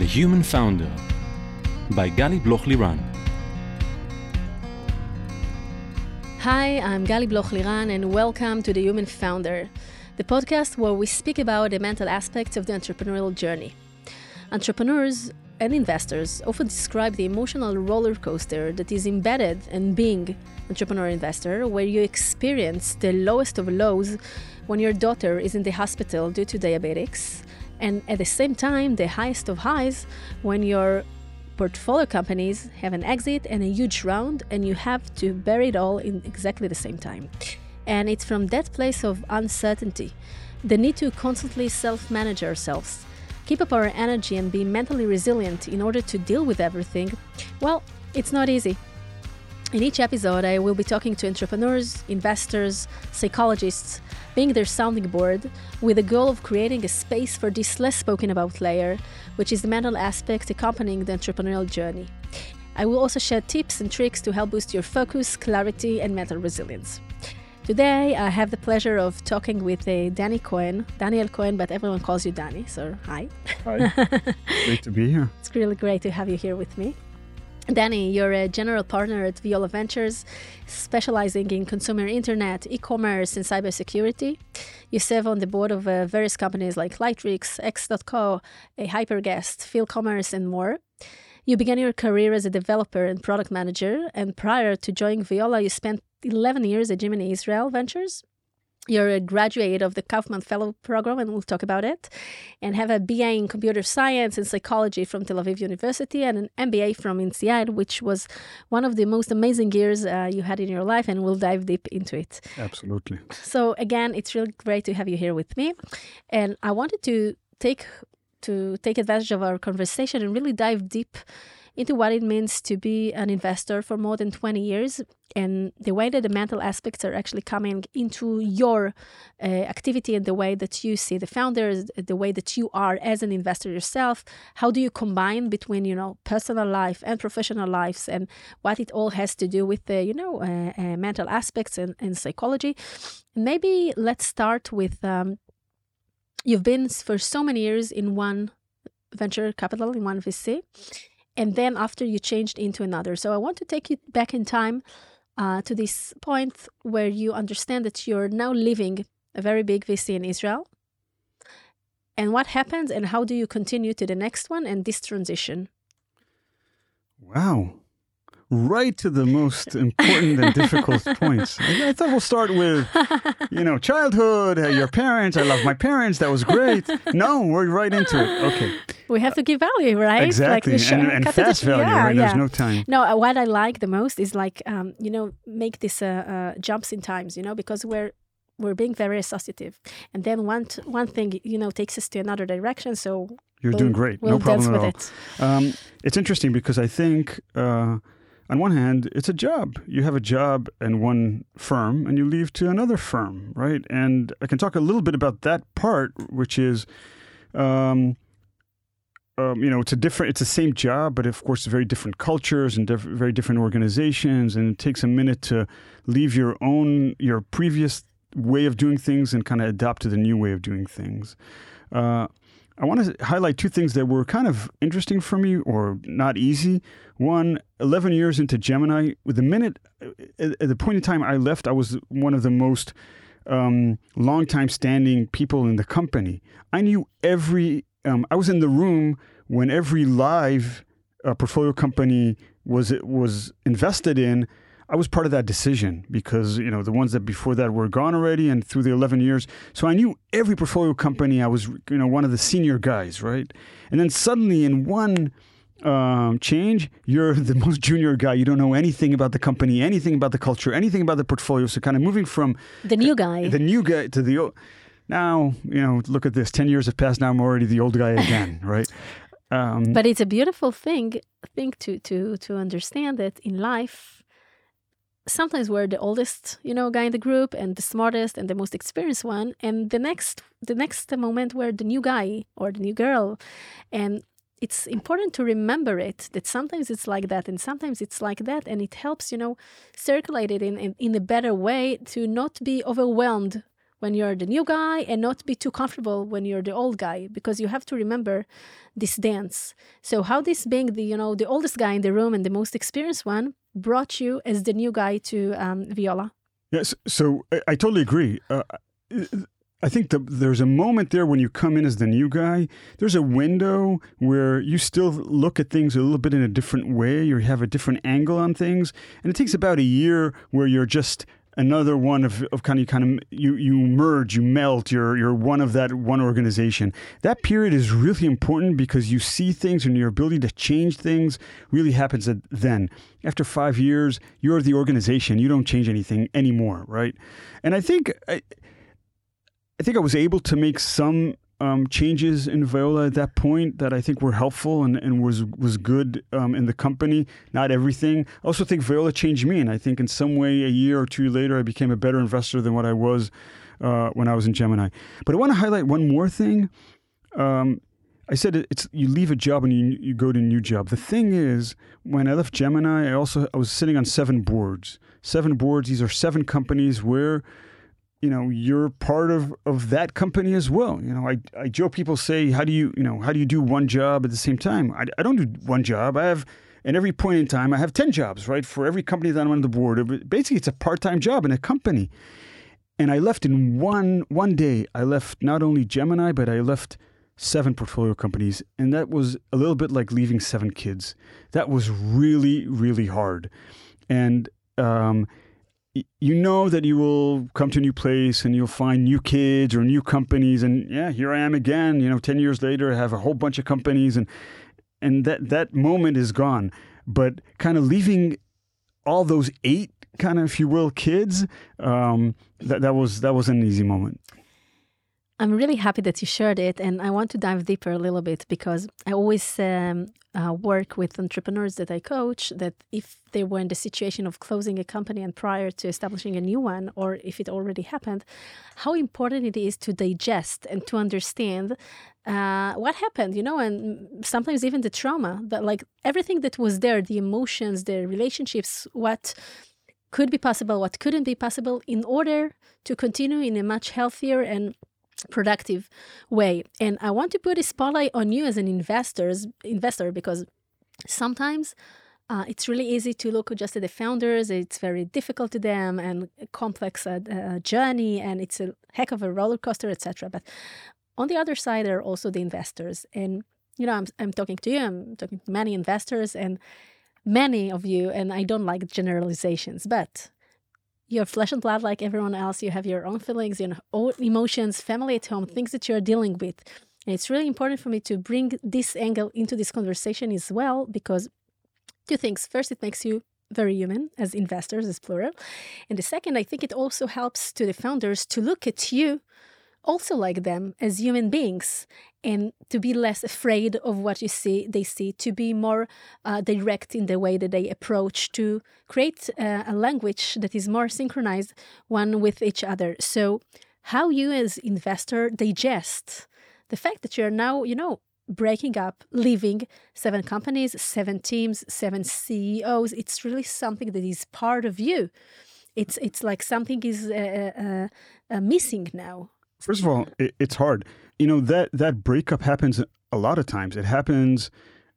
The Human Founder by Gali Bloch Liran. Hi, I'm Gali Bloch Liran, and welcome to The Human Founder, the podcast where we speak about the mental aspects of the entrepreneurial journey. Entrepreneurs and investors often describe the emotional roller coaster that is embedded in being entrepreneur investor, where you experience the lowest of lows when your daughter is in the hospital due to diabetics, and at the same time, the highest of highs when your portfolio companies have an exit and a huge round, and you have to bury it all in exactly the same time. And it's from that place of uncertainty, the need to constantly self manage ourselves keep up our energy and be mentally resilient in order to deal with everything, well, it's not easy. In each episode, I will be talking to entrepreneurs, investors, psychologists, being their sounding board, with the goal of creating a space for this less spoken about layer, which is the mental aspect accompanying the entrepreneurial journey. I will also share tips and tricks to help boost your focus, clarity, and mental resilience. Today, I have the pleasure of talking with uh, Danny Cohen, Daniel Cohen, but everyone calls you Danny, so hi. Hi. great to be here. It's really great to have you here with me. Danny, you're a general partner at Viola Ventures, specializing in consumer internet, e-commerce, and cybersecurity. You serve on the board of uh, various companies like Lightricks, X.co, a Hyperguest, Commerce, and more. You began your career as a developer and product manager, and prior to joining Viola, you spent 11 years at Gemini Israel Ventures. You're a graduate of the Kaufman Fellow Program, and we'll talk about it, and have a BA in computer science and psychology from Tel Aviv University and an MBA from INSEAD, which was one of the most amazing years uh, you had in your life, and we'll dive deep into it. Absolutely. So, again, it's really great to have you here with me. And I wanted to take to take advantage of our conversation and really dive deep into what it means to be an investor for more than 20 years and the way that the mental aspects are actually coming into your uh, activity and the way that you see the founders the way that you are as an investor yourself how do you combine between you know personal life and professional lives and what it all has to do with the you know uh, uh, mental aspects and, and psychology? Maybe let's start with um, you've been for so many years in one venture capital in one vc and then after you changed into another. So I want to take you back in time uh, to this point where you understand that you're now living a very big VC in Israel. And what happens, and how do you continue to the next one and this transition? Wow right to the most important and difficult points. I, thought we'll start with, you know, childhood, uh, your parents. I love my parents. That was great. No, we're right into it. Okay. We have to give value, right? Exactly, like and, and fast value. Yeah, right? Yeah. There's no time. No, uh, what I like the most is like, um, you know, make this uh, uh, jumps in times. You know, because we're we're being very associative, and then one t- one thing you know takes us to another direction. So you're we'll, doing great. We'll no problem at all. It. Um, it's interesting because I think. Uh, on one hand, it's a job. You have a job in one firm and you leave to another firm, right? And I can talk a little bit about that part, which is, um, um, you know, it's a different, it's the same job, but of course, very different cultures and diff- very different organizations. And it takes a minute to leave your own, your previous way of doing things and kind of adapt to the new way of doing things. Uh, I want to highlight two things that were kind of interesting for me or not easy. One, 11 years into Gemini, with the minute, at the point in time I left, I was one of the most um, long time standing people in the company. I knew every, um, I was in the room when every live uh, portfolio company was was invested in. I was part of that decision because you know the ones that before that were gone already, and through the eleven years, so I knew every portfolio company. I was you know one of the senior guys, right? And then suddenly in one um, change, you're the most junior guy. You don't know anything about the company, anything about the culture, anything about the portfolio. So kind of moving from the new guy, the new guy to the old. Now you know, look at this. Ten years have passed. Now I'm already the old guy again, right? Um, but it's a beautiful thing, thing to to to understand that in life sometimes we're the oldest you know guy in the group and the smartest and the most experienced one. And the next the next moment we're the new guy or the new girl. And it's important to remember it that sometimes it's like that and sometimes it's like that. And it helps you know circulate it in, in, in a better way to not be overwhelmed when you're the new guy and not be too comfortable when you're the old guy because you have to remember this dance so how this being the you know the oldest guy in the room and the most experienced one brought you as the new guy to um, viola yes so I, I totally agree uh, I think the, there's a moment there when you come in as the new guy. There's a window where you still look at things a little bit in a different way. You have a different angle on things, and it takes about a year where you're just another one of, of kind of you kind of you you merge, you melt. You're you're one of that one organization. That period is really important because you see things and your ability to change things really happens at, then. After five years, you're the organization. You don't change anything anymore, right? And I think. I, I think I was able to make some um, changes in Viola at that point that I think were helpful and, and was was good um, in the company. Not everything. I also think Viola changed me, and I think in some way, a year or two later, I became a better investor than what I was uh, when I was in Gemini. But I want to highlight one more thing. Um, I said it's you leave a job and you you go to a new job. The thing is, when I left Gemini, I also I was sitting on seven boards. Seven boards. These are seven companies where you know you're part of of that company as well. You know i i joke people say how do you you know how do you do one job at the same time? I, I don't do one job. I have at every point in time i have 10 jobs right for every company that i'm on the board of. Basically it's a part-time job in a company. And i left in one one day i left not only gemini but i left seven portfolio companies. And that was a little bit like leaving seven kids. That was really really hard. And um, you know that you will come to a new place and you'll find new kids or new companies and yeah here i am again you know 10 years later i have a whole bunch of companies and and that that moment is gone. But kind of leaving all those eight kind of if you will kids um, that that was that was an easy moment. I'm really happy that you shared it, and I want to dive deeper a little bit because I always um, uh, work with entrepreneurs that I coach that if they were in the situation of closing a company and prior to establishing a new one, or if it already happened, how important it is to digest and to understand uh, what happened, you know, and sometimes even the trauma, that like everything that was there, the emotions, the relationships, what could be possible, what couldn't be possible, in order to continue in a much healthier and productive way. And I want to put a spotlight on you as an investors investor because sometimes uh, it's really easy to look just at the founders. It's very difficult to them and complex uh, uh, journey, and it's a heck of a roller coaster, etc. But on the other side, there are also the investors, and you know, I'm I'm talking to you. I'm talking to many investors, and many of you, and I don't like generalizations, but you're flesh and blood like everyone else. You have your own feelings, your own emotions, family at home, things that you're dealing with. And it's really important for me to bring this angle into this conversation as well, because two things. First, it makes you very human as investors, as plural. And the second, I think it also helps to the founders to look at you also like them as human beings and to be less afraid of what you see they see to be more uh, direct in the way that they approach to create uh, a language that is more synchronized one with each other. So how you as investor digest the fact that you're now you know breaking up leaving seven companies seven teams seven ceos it's really something that is part of you. It's it's like something is uh, uh, uh missing now First of all, it, it's hard. You know that that breakup happens a lot of times. It happens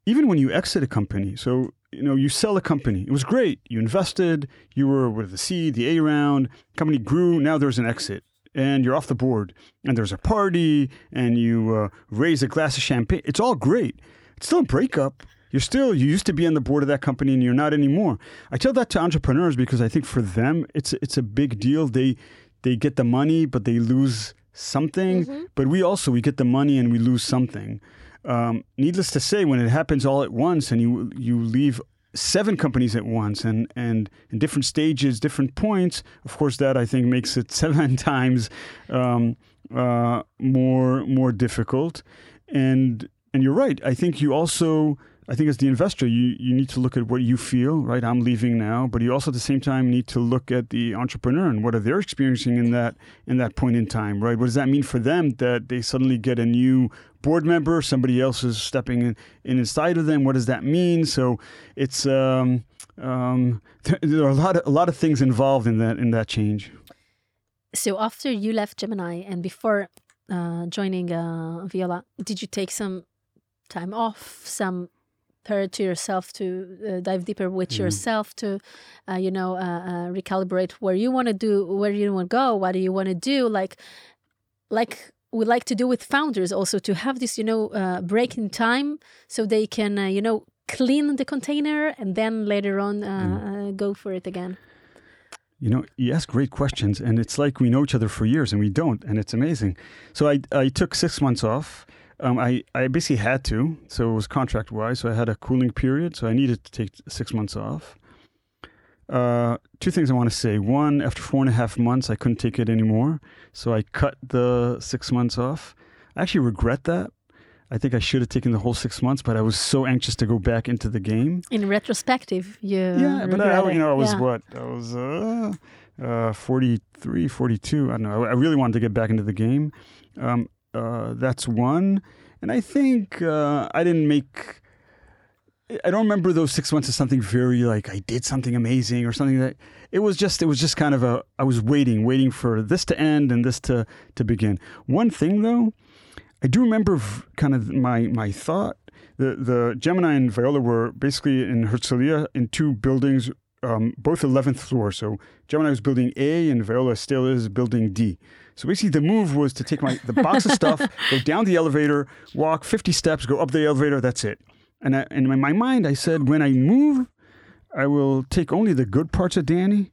even when you exit a company. So you know you sell a company. It was great. You invested. You were with the C, the A round. Company grew. Now there's an exit, and you're off the board. And there's a party, and you uh, raise a glass of champagne. It's all great. It's still a breakup. You're still you used to be on the board of that company, and you're not anymore. I tell that to entrepreneurs because I think for them it's it's a big deal. They they get the money, but they lose something, mm-hmm. but we also we get the money and we lose something. Um, needless to say, when it happens all at once and you you leave seven companies at once and and in different stages, different points, of course, that I think makes it seven times um, uh, more more difficult. And and you're right. I think you also I think as the investor, you, you need to look at what you feel, right? I'm leaving now, but you also at the same time need to look at the entrepreneur and what are they experiencing in that in that point in time, right? What does that mean for them that they suddenly get a new board member, somebody else is stepping in, in inside of them? What does that mean? So it's um, um, there are a lot of a lot of things involved in that in that change. So after you left Gemini and before uh, joining uh, Viola, did you take some time off, some period to yourself to uh, dive deeper with mm. yourself to, uh, you know, uh, uh, recalibrate where you want to do, where you want to go, what do you want to do, like, like we like to do with founders also to have this, you know, break in time so they can, you know, clean the container and then later on mm. go for it again. You know, you ask great questions, and it's like we know each other for years, and we don't, and it's amazing. So I, I took six months off. Um, I, I basically had to, so it was contract wise. So I had a cooling period, so I needed to take six months off. Uh, two things I want to say. One, after four and a half months, I couldn't take it anymore, so I cut the six months off. I actually regret that I think I should have taken the whole six months, but I was so anxious to go back into the game. In retrospective, you yeah, but I, you know, I was yeah. what I was uh, uh, 43, 42. I don't know. I really wanted to get back into the game. Um, uh, that's one, and I think uh, I didn't make. I don't remember those six months as something very like I did something amazing or something that it was just it was just kind of a I was waiting waiting for this to end and this to to begin. One thing though I do remember kind of my my thought. The the Gemini and Viola were basically in Herzliya in two buildings, um, both 11th floor. So Gemini was building A, and Viola still is building D. So basically, the move was to take my the box of stuff, go down the elevator, walk 50 steps, go up the elevator. That's it. And I, and in my mind, I said, when I move, I will take only the good parts of Danny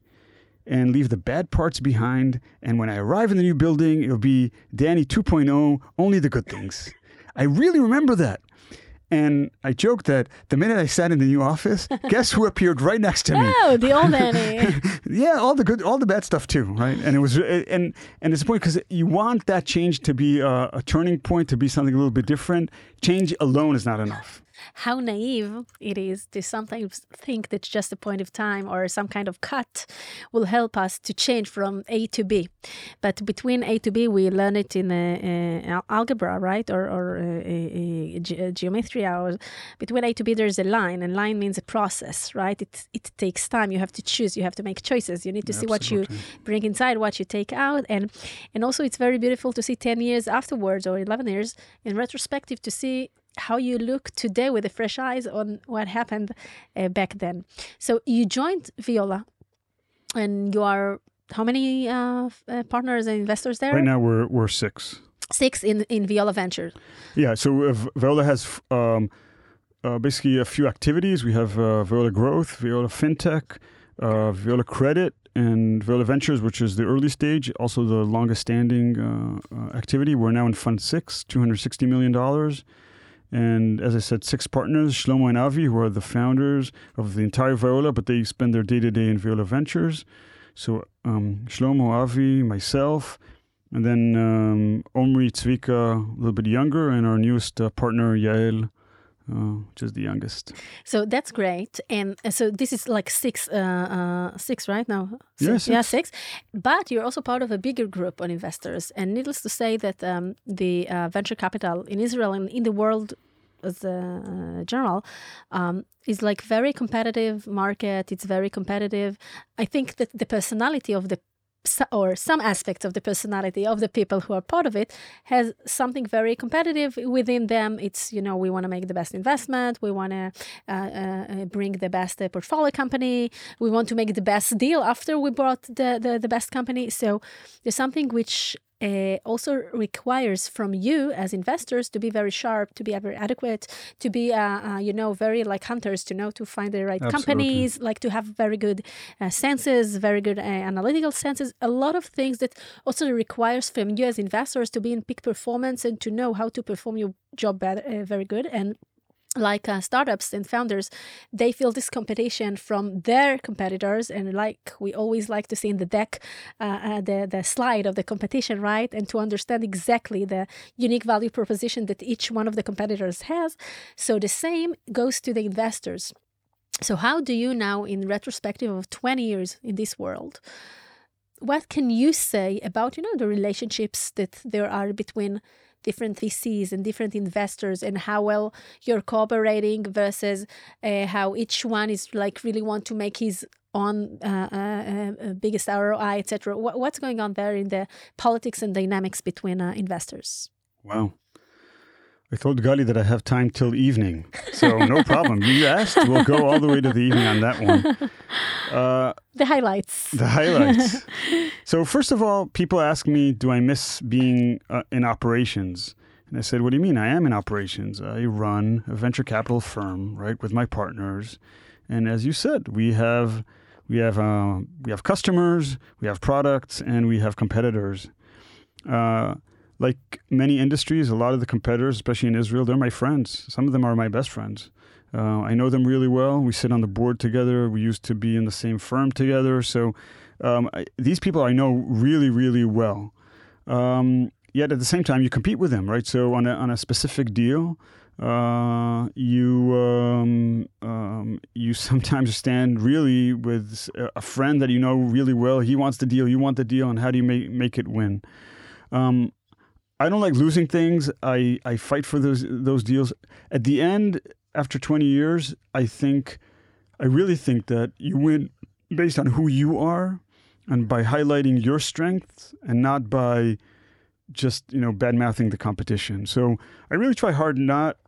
and leave the bad parts behind. And when I arrive in the new building, it'll be Danny 2.0, only the good things. I really remember that. And I joked that the minute I sat in the new office, guess who appeared right next to me? Oh, the old Danny. yeah, all the good, all the bad stuff too, right? And it was, uh, and and it's a point because you want that change to be a, a turning point, to be something a little bit different. Change alone is not enough how naive it is to sometimes think that just a point of time or some kind of cut will help us to change from A to B. But between A to B, we learn it in uh, algebra, right? Or, or uh, ge- geometry. Or between A to B, there's a line, and line means a process, right? It, it takes time. You have to choose. You have to make choices. You need to see what you bring inside, what you take out, and and also it's very beautiful to see ten years afterwards or eleven years in retrospective to see how you look today with the fresh eyes on what happened uh, back then. So you joined Viola, and you are how many uh, uh, partners and investors there? Right now, we're we're six. Six in in Viola Ventures. Yeah. So uh, Viola has. Um, uh, basically, a few activities. We have uh, Viola Growth, Viola FinTech, Viola Credit, and Viola Ventures, which is the early stage, also the longest standing activity. We're now in Fund 6, $260 million. And as I said, six partners, Shlomo and Avi, who are the founders of the entire Viola, but they spend their day to day in Viola Ventures. So um, Shlomo, Avi, myself, and then um, Omri Tzvika, a little bit younger, and our newest uh, partner, Yael, uh, which is the youngest. So that's great, and uh, so this is like six, uh, uh, six right now. Six, yeah, six. yeah, six. But you're also part of a bigger group of investors, and needless to say that um, the uh, venture capital in Israel and in the world as a general um, is like very competitive market. It's very competitive. I think that the personality of the or some aspects of the personality of the people who are part of it has something very competitive within them. It's you know we want to make the best investment we want to uh, uh, bring the best uh, portfolio company we want to make the best deal after we brought the, the, the best company. So there's something which uh, also requires from you as investors to be very sharp, to be very adequate, to be, uh, uh, you know, very like hunters, to know to find the right Absolutely. companies, like to have very good uh, senses, very good uh, analytical senses. A lot of things that also requires from you as investors to be in peak performance and to know how to perform your job better, uh, very good. And like uh, startups and founders they feel this competition from their competitors and like we always like to see in the deck uh, uh, the, the slide of the competition right? And to understand exactly the unique value proposition that each one of the competitors has. So the same goes to the investors. So how do you now in retrospective of 20 years in this world what can you say about you know the relationships that there are between different VCs and different investors and how well you're cooperating versus uh, how each one is like really want to make his on uh, uh, uh biggest ROI, etc. what's going on there in the politics and dynamics between uh, investors? Wow. I told Gali that I have time till evening, so no problem. You asked, we'll go all the way to the evening on that one. Uh, the highlights. The highlights. so first of all, people ask me, do I miss being uh, in operations? And I said, what do you mean? I am in operations. I run a venture capital firm, right, with my partners. And as you said, we have we have uh, we have customers, we have products, and we have competitors. Uh, like many industries, a lot of the competitors, especially in Israel, they're my friends. Some of them are my best friends. Uh, I know them really well. We sit on the board together. We used to be in the same firm together. So um, I, these people I know really, really well. Um, yet at the same time, you compete with them, right? So on a, on a specific deal, uh, you um, um, you sometimes stand really with a friend that you know really well. He wants the deal, you want the deal, and how do you make make it win? Um, I don't like losing things. I, I fight for those those deals. At the end, after 20 years, I think I really think that you win based on who you are and by highlighting your strengths and not by just, you know, bad mouthing the competition. So I really try hard not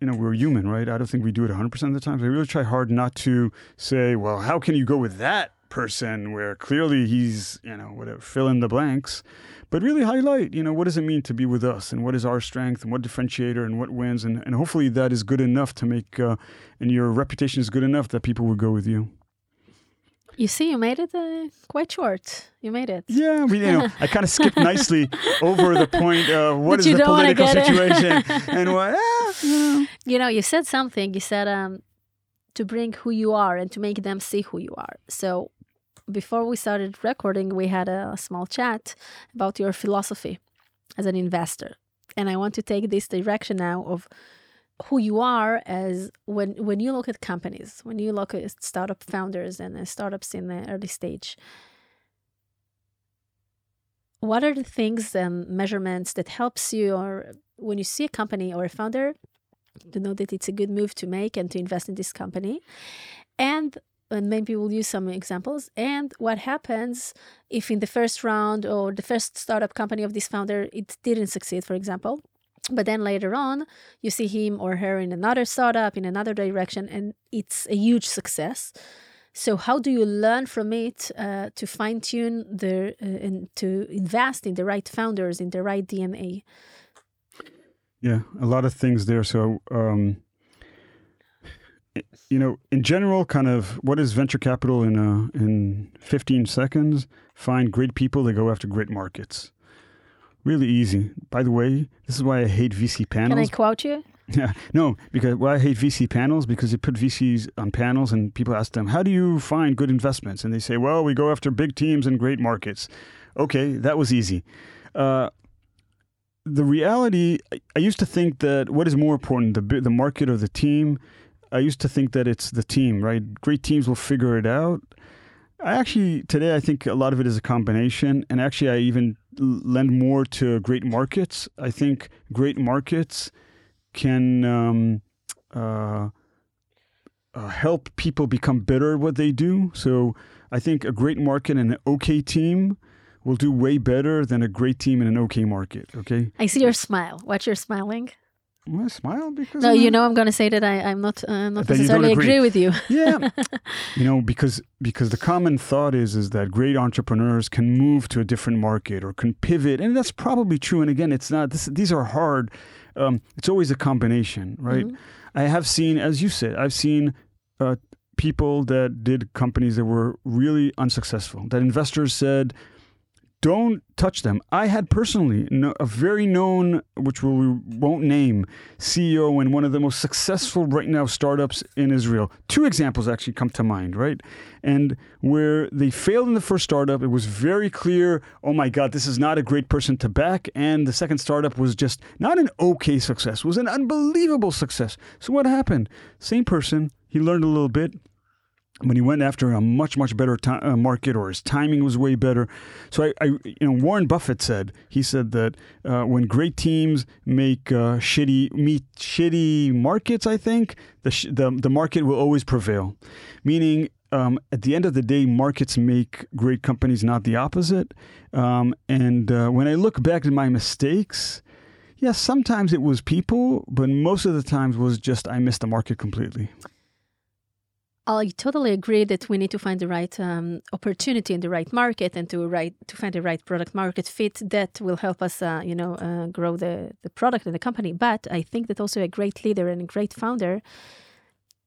you know, we're human, right? I don't think we do it 100% of the time. I really try hard not to say, well, how can you go with that person where clearly he's, you know, whatever, fill in the blanks but really highlight, you know, what does it mean to be with us and what is our strength and what differentiator and what wins. And, and hopefully that is good enough to make, uh, and your reputation is good enough that people will go with you. You see, you made it uh, quite short. You made it. Yeah, we, you know, I kind of skipped nicely over the point of what is the political situation and what. Ah, you, know. you know, you said something. You said um, to bring who you are and to make them see who you are. So before we started recording, we had a small chat about your philosophy as an investor. And I want to take this direction now of who you are as when when you look at companies, when you look at startup founders and startups in the early stage. What are the things and measurements that helps you or when you see a company or a founder to know that it's a good move to make and to invest in this company? And and maybe we'll use some examples. And what happens if in the first round or the first startup company of this founder it didn't succeed for example but then later on you see him or her in another startup in another direction and it's a huge success. So how do you learn from it uh, to fine tune the uh, and to invest in the right founders in the right dna yeah a lot of things there. So um you know, in general, kind of what is venture capital in a, in 15 seconds? Find great people that go after great markets. Really easy. By the way, this is why I hate VC panels. Can I quote you? Yeah, no, because why I hate VC panels because they put VCs on panels and people ask them, "How do you find good investments?" And they say, "Well, we go after big teams and great markets." Okay, that was easy. Uh, the reality, I used to think that what is more important, the the market or the team? I used to think that it's the team, right? Great teams will figure it out. I actually today I think a lot of it is a combination, and actually I even lend more to great markets. I think great markets can um, uh, uh, help people become better at what they do. So I think a great market and an okay team will do way better than a great team in an okay market. Okay. I see your smile. Watch your smiling. I smile because no, you know I'm going to say that I, I'm not uh, not necessarily agree. agree. with you. yeah, you know because because the common thought is is that great entrepreneurs can move to a different market or can pivot, and that's probably true. And again, it's not. This, these are hard. Um, it's always a combination, right? Mm-hmm. I have seen, as you said, I've seen uh, people that did companies that were really unsuccessful. That investors said don't touch them. I had personally a very known, which we won't name, CEO in one of the most successful right now startups in Israel. Two examples actually come to mind, right? And where they failed in the first startup, it was very clear, oh my God, this is not a great person to back. And the second startup was just not an okay success, was an unbelievable success. So what happened? Same person, he learned a little bit, when he went after a much much better uh, market or his timing was way better. So I, I, you know, Warren Buffett said he said that uh, when great teams make uh, shitty meet shitty markets, I think the sh- the the market will always prevail. Meaning. Um, at the end of the day, markets make great companies, not the opposite. Um, and uh, when I look back at my mistakes, yes, sometimes it was people, but most of the times was just I missed the market completely. I totally agree that we need to find the right um, opportunity in the right market and to right to find the right product market fit that will help us, uh, you know, uh, grow the the product and the company. But I think that also a great leader and a great founder,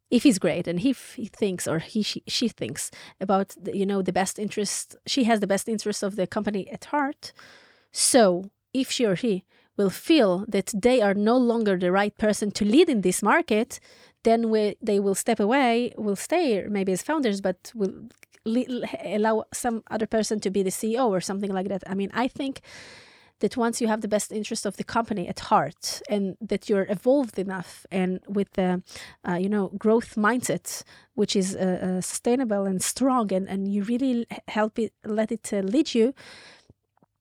if he's great and if he thinks or he she, she thinks about the, you know the best interest, she has the best interest of the company at heart. So if she or he will feel that they are no longer the right person to lead in this market, then we, they will step away, will stay maybe as founders, but will allow some other person to be the CEO or something like that. I mean, I think that once you have the best interest of the company at heart and that you're evolved enough and with the uh, you know growth mindset which is uh, uh, sustainable and strong and, and you really help it let it uh, lead you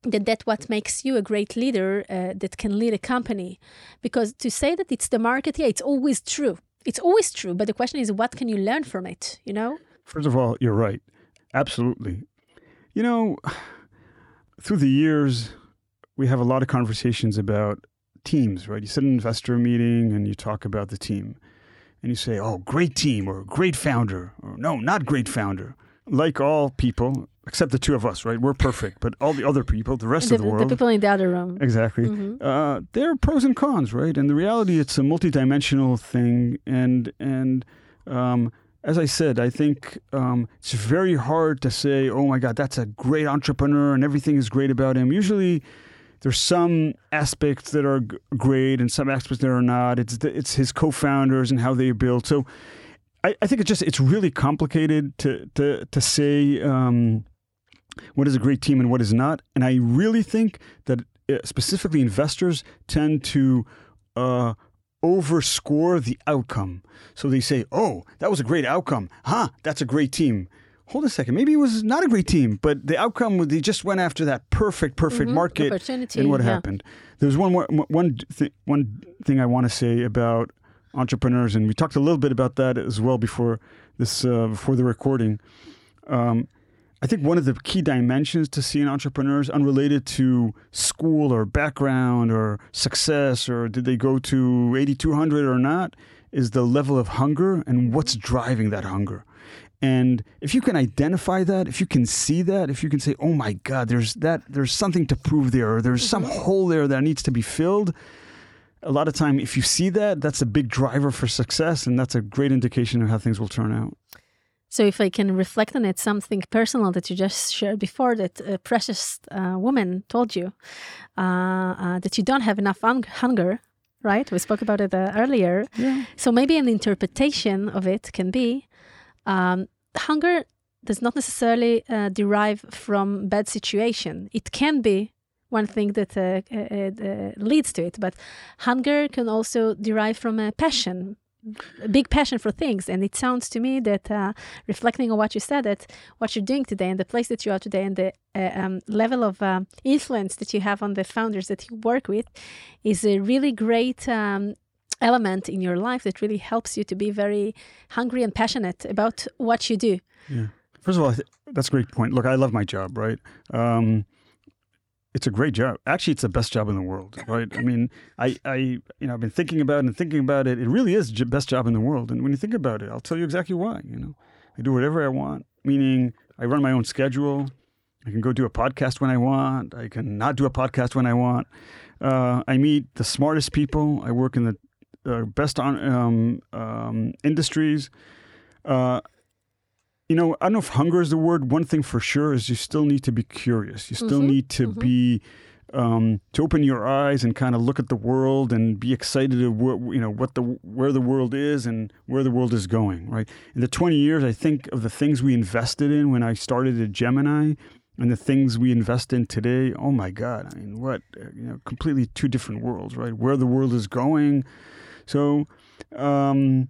that that's what makes you a great leader uh, that can lead a company because to say that it's the market yeah it's always true it's always true but the question is what can you learn from it you know First of all, you're right. Absolutely. You know, through the years, we have a lot of conversations about teams, right? You sit in an investor meeting and you talk about the team. And you say, oh, great team or great founder, or no, not great founder. Like all people, except the two of us, right? We're perfect. But all the other people, the rest the, of the world. the people in the other room Exactly. Mhm. Uh, there are pros and cons, right? And the reality, it's a multidimensional thing. And and um, as I said, I think um, it's very hard to say, "Oh my God, that's a great entrepreneur and everything is great about him." Usually, there's some aspects that are g- great and some aspects that are not. It's the, it's his co-founders and how they build. So, I, I think it's just it's really complicated to to to say. Um, what is a great team and what is not. And I really think that uh, specifically investors tend to uh, overscore the outcome. So they say, oh, that was a great outcome. Huh, that's a great team. Hold a second. Maybe it was not a great team, but the outcome was they just went after that perfect, perfect Mhm. market. opportunity And what yeah. happened? There's one more, one th- one thing I want to say about entrepreneurs, and we talked a little bit about that as well before this, uh, before the recording. Um, I think one of the key dimensions to seeing entrepreneurs, unrelated to school or background or success or did they go to 8200 or not, is the level of hunger and what's driving that hunger. And if you can identify that, if you can see that, if you can say, "Oh my God, there's that, there's something to prove there, or there's some mm-hmm. hole there that needs to be filled," a lot of time, if you see that, that's a big driver for success, and that's a great indication of how things will turn out. So, if I can reflect on it, something personal that you just shared before that a precious uh, woman told you uh, uh, that you don't have enough hung- hunger, right? We spoke about it uh, earlier. Yeah. So, maybe an interpretation of it can be um, hunger does not necessarily uh, derive from bad situation. It can be one thing that uh, uh, uh, leads to it, but hunger can also derive from a passion, a big passion for things. And it sounds to me that uh, reflecting on what you said, that what you're doing today and the place that you are today and the uh, um, level of um, influence that you have on the founders that you work with is a really great um, element in your life that really helps you to be very hungry and passionate about what you do. Yeah. First of all, that's a great point. Look, I love my job, right? It's a great job. Actually, it's the best job in the world, right? I mean, I, I, you know, I've been thinking about it and thinking about it. It really is the best job in the world. And when you think about it, I'll tell you exactly why. You know, I do whatever I want. Meaning, I run my own schedule. I can go do a podcast when I want. I can not do a podcast when I want. Uh, I meet the smartest people. I work in the uh, best on um, um, industries. Uh, you know, I don't know if hunger is the word. One thing for sure is you still need to be curious. You still Mhm, need to mhm. be um, to open your eyes and kind of look at the world and be excited of what you know what the where the world is and where the world is going. Right. In the 20 years, I think of the things we invested in when I started at Gemini and the things we invest in today. Oh my God! I mean, what uh, you know, completely two different worlds. Right. Where the world is going. So, um,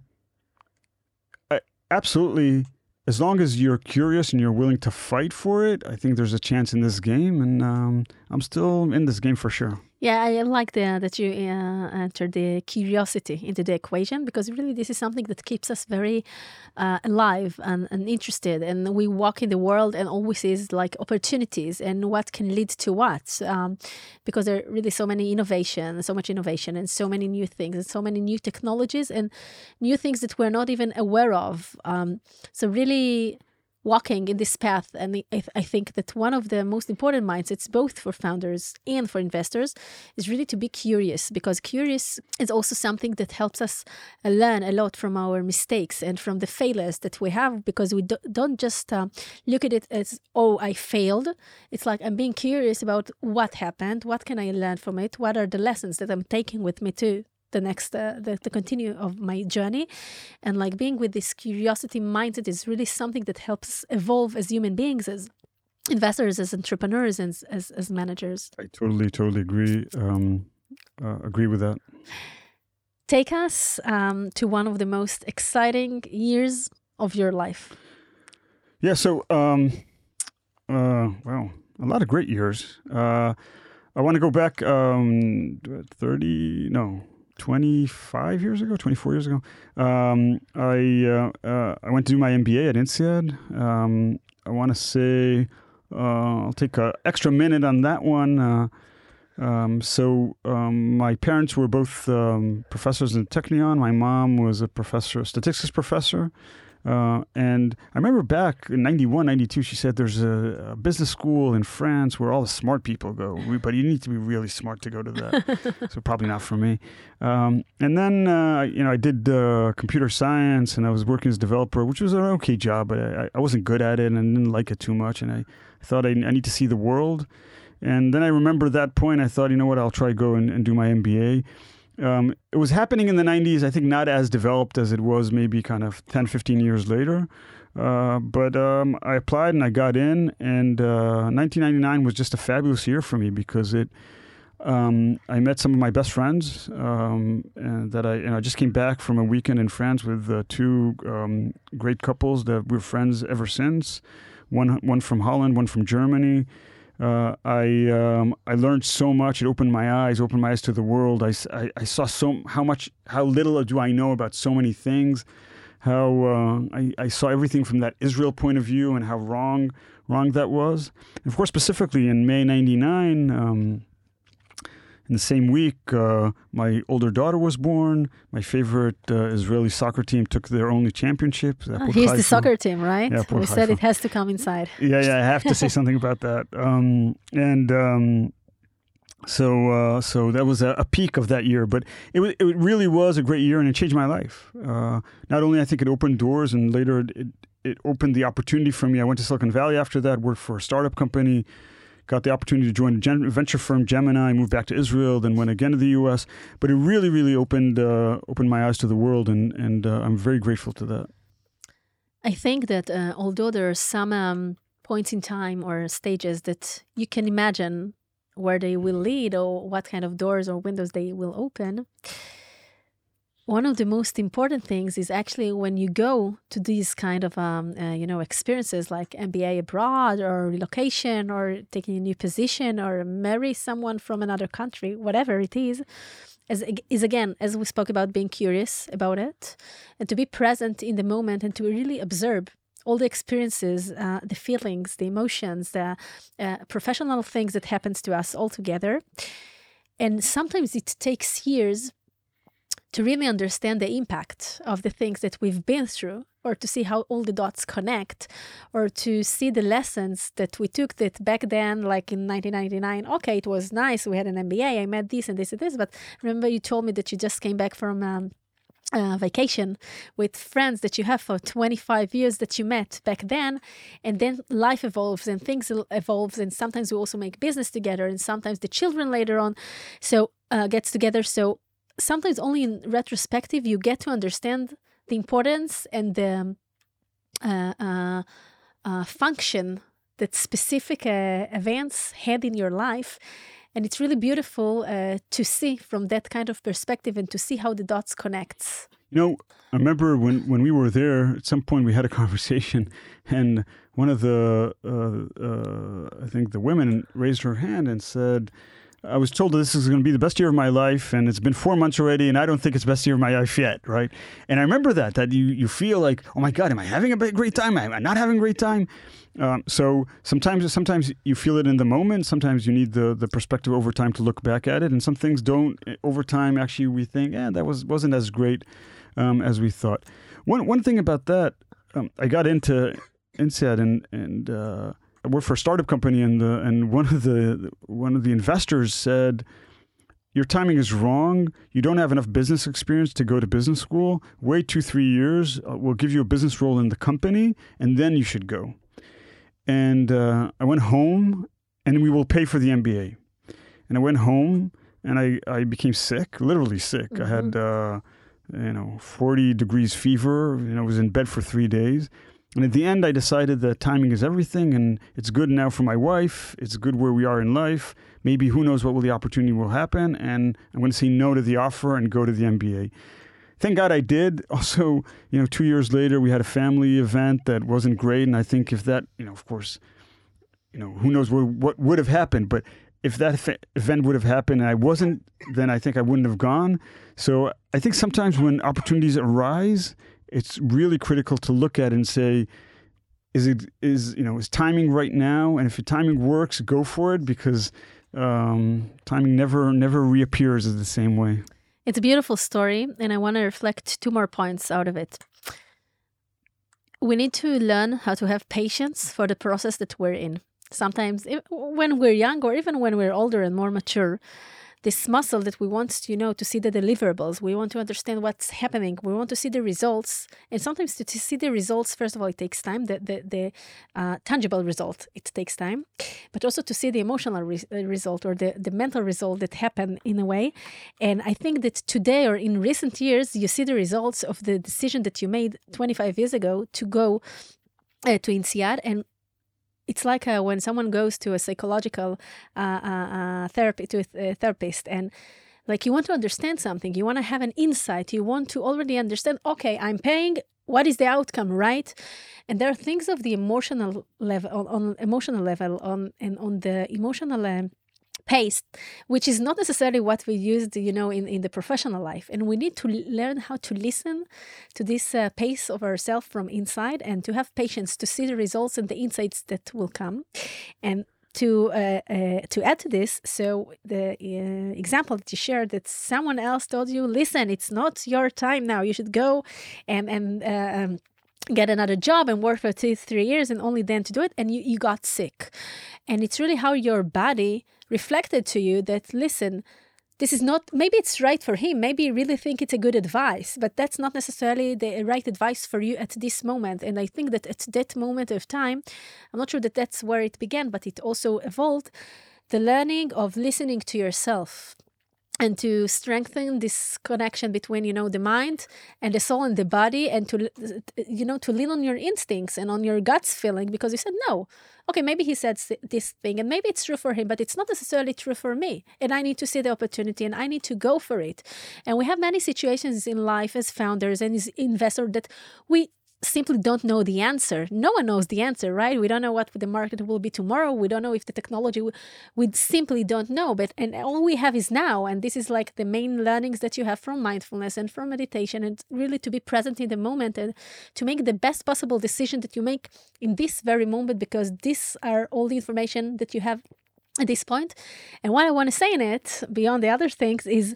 I, absolutely as long as you're curious and you're willing to fight for it, I think there's a chance in this game, and um, I'm still in this game for sure. Yeah, I like the, that you uh, entered the curiosity into the equation because really this is something that keeps us very uh, alive and, and interested. And we walk in the world and always is like opportunities and what can lead to what. Um, because there are really so many innovation, so much innovation, and so many new things, and so many new technologies and new things that we're not even aware of. Um, so really walking in this path. And I, I, think that one of the most important mindsets, both for founders and for investors, is really to be curious because curious is also something that helps us learn a lot from our mistakes and from the failures that we have because we do, not just uh, look at it as, oh, I failed. It's like I'm being curious about what happened, what can I learn from it, what are the lessons that I'm taking with me to the next uh, the, the continue of my journey. And like being with this curiosity mindset is really something that helps evolve as human beings as investors as entrepreneurs and as, as managers. I totally totally agree um, uh, agree with that. Take us um, to one of the most exciting years of your life. Yeah so um, uh, well a lot of great years. Uh, I want to go back um, 30, no, 25 years ago, 24 years ago, um, I uh, uh, I went to do my MBA at INSEAD. Um, I want to say uh, I'll take an extra minute on that one. Uh, um, so um, my parents were both um, professors in Technion. My mom was a professor, a statistics professor. Uh, and I remember back in 91, 92, she said there's a, a, business school in France where all the smart people go, but you need to be really smart to go to that. so probably not for me. Um, and then, uh, you know, I did uh, computer science and I was working as a developer, which was an okay job, but I, I wasn't good at it and I didn't like it too much. And I, I thought I, I, need to see the world. And then I remember that point, I thought, you know what, I'll try go and, and do my MBA. Um, it was happening in the 90s, I think not as developed as it was maybe kind of 10, 15 years later. Uh, but um, I applied and I got in, and uh, 1999 was just a fabulous year for me because it. Um, I met some of my best friends, um, and that I and I just came back from a weekend in France with uh, two um, great couples that we're friends ever since. One one from Holland, one from Germany. Uh, I um, I learned so much. It opened my eyes, opened my eyes to the world. I, I, I, saw so how much how little do I know about so many things. How uh, I, I saw everything from that Israel point of view and how wrong wrong that was. And of course, specifically in May '99. Um, in the same week, uh, my older daughter was born. My favorite uh, Israeli soccer team took their only championship. Oh, he's the soccer team, right? Yeah, we said it has to come inside. Yeah, yeah, I have to say something about that. Um, and um, so, uh, so that was a, a, peak of that year. But it, it really was a great year, and it changed my life. Uh, not only I think it opened doors, and later it, it opened the opportunity for me. I went to Silicon Valley after that, worked for a startup company got the opportunity to join a venture firm Gemini, moved back to Israel, then went again to the U.S. But it really, really opened uh, opened my eyes to the world, and and uh, I'm very grateful to that. I think that uh, although there are some um, points in time or stages that you can imagine where they will lead or what kind of doors or windows they will open one of the most important things is actually when you go to these kind of um, uh, you know experiences like MBA abroad or relocation or taking a new position or marry someone from another country, whatever it is, as, is again as we spoke about being curious about it and to be present in the moment and to really observe all the experiences, uh, the feelings, the emotions, the uh, professional things that happens to us all together. And sometimes it takes years to really understand the impact of the things that we've been through or to see how all the dots connect or to see the lessons that we took that back then like in 1999 okay it was nice we had an mba i met this and this and this but remember you told me that you just came back from um, uh, vacation with friends that you have for 25 years that you met back then and then life evolves and things evolves and sometimes we also make business together and sometimes the children later on so uh, gets together so sometimes only in retrospective you get to understand the importance and the uh, uh, uh, function that specific uh, events had in your life. And it's really beautiful uh, to see from that kind of perspective and to see how the dots connects. You know, I remember when, when we were there, at some point we had a conversation, and one of the, uh, I think the women raised her hand and said, I was told that this is going to be the best year of my life, and it's been four months already, and I don't think it's the best year of my life yet, right? And I remember that, that you, you feel like, oh my God, am I having a great time? Am I not having a great time? Um, so sometimes, sometimes you feel it in the moment. Sometimes you need the, the perspective over time to look back at it, and some things don't. Over time, actually, we think, yeah, that was wasn't as great um, as we thought. One one thing about that, um, I got into INSEAD and and uh, worked for a startup company, and the and one of the one of the investors said, "Your timing is wrong. You don't have enough business experience to go to business school. Wait two three years. Uh, we'll give you a business role in the company, and then you should go." And uh, I went home, and we will pay for the MBA. And I went home, and I I became sick, literally sick. Mm-hmm. I had. Mm-hmm. Uh, you know, 40 degrees fever. You know, I was in bed for three days. And at the end, I decided that timing is everything, and it's good now for my wife. It's good where we are in life. Maybe who knows what will the opportunity will happen, and I'm going to say no to the offer and go to the MBA. Thank God I did. Also, you know, two years later, we had a family event that wasn't great, and I think if that, you know, of course, you know, who knows what, what would have happened, but if that event would have happened and I wasn't, then I think I wouldn't have gone. So I think sometimes when opportunities arise, it's really critical to look at and say, is it is you know is timing right now? And if the timing works, go for it because um, timing never never reappears in the same way. It's a beautiful story, and I want to reflect two more points out of it. We need to learn how to have patience for the process that we're in. Sometimes, when we're young, or even when we're older and more mature, this muscle that we want you know to see the deliverables. We want to understand what's happening. We want to see the results. And sometimes to, to see the results first of all it takes time the the, the uh, tangible result it takes time. But also to see the emotional re- uh, result or the, the mental result that happen in a way. And i think that today or in recent years you see the results of the decision that you made 25 years ago to go uh, to INSEAD and it's like uh, when someone goes to a psychological uh, uh, uh therapy to a therapist and like you want to understand something you want to have an insight you want to already understand okay i'm paying what is the outcome right? And there are things of the emotional level on, on emotional level on and on the emotional um, pace, which is not necessarily what we used, you know, in, in the professional life. And we need to learn how to listen to this uh, pace of ourselves from inside and to have patience to see the results and the insights that will come. And to uh, uh, to add to this, so the uh, example that you shared that someone else told you, listen, it's not your time now. You should go and and uh, um, get another job and work for two three years, and only then to do it. And you you got sick, and it's really how your body reflected to you that, listen, this is not, maybe it's right for him. Maybe you really think it's a good advice, but that's not necessarily the right advice for you at this moment. And I think that at that moment of time, I'm not sure that that's where it began, but it also evolved the learning of listening to yourself and to strengthen this connection between you know the mind and the soul and the body and to you know to lean on your instincts and on your guts feeling because you said no okay maybe he said this thing and maybe it's true for him but it's not necessarily true for me and i need to see the opportunity and i need to go for it. And we have many situations in life as founders and as investors that we simply don't know the answer. No one knows the answer, right? We don't know what the market will be tomorrow. We don't know if the technology, we simply don't know. But and all we have is now, and this is like the main learnings that you have from mindfulness and from meditation, and really to be present in the moment and to make the best possible decision that you make in this very moment, because these are all the information that you have at this point. And what I want to say in it, beyond the other things, is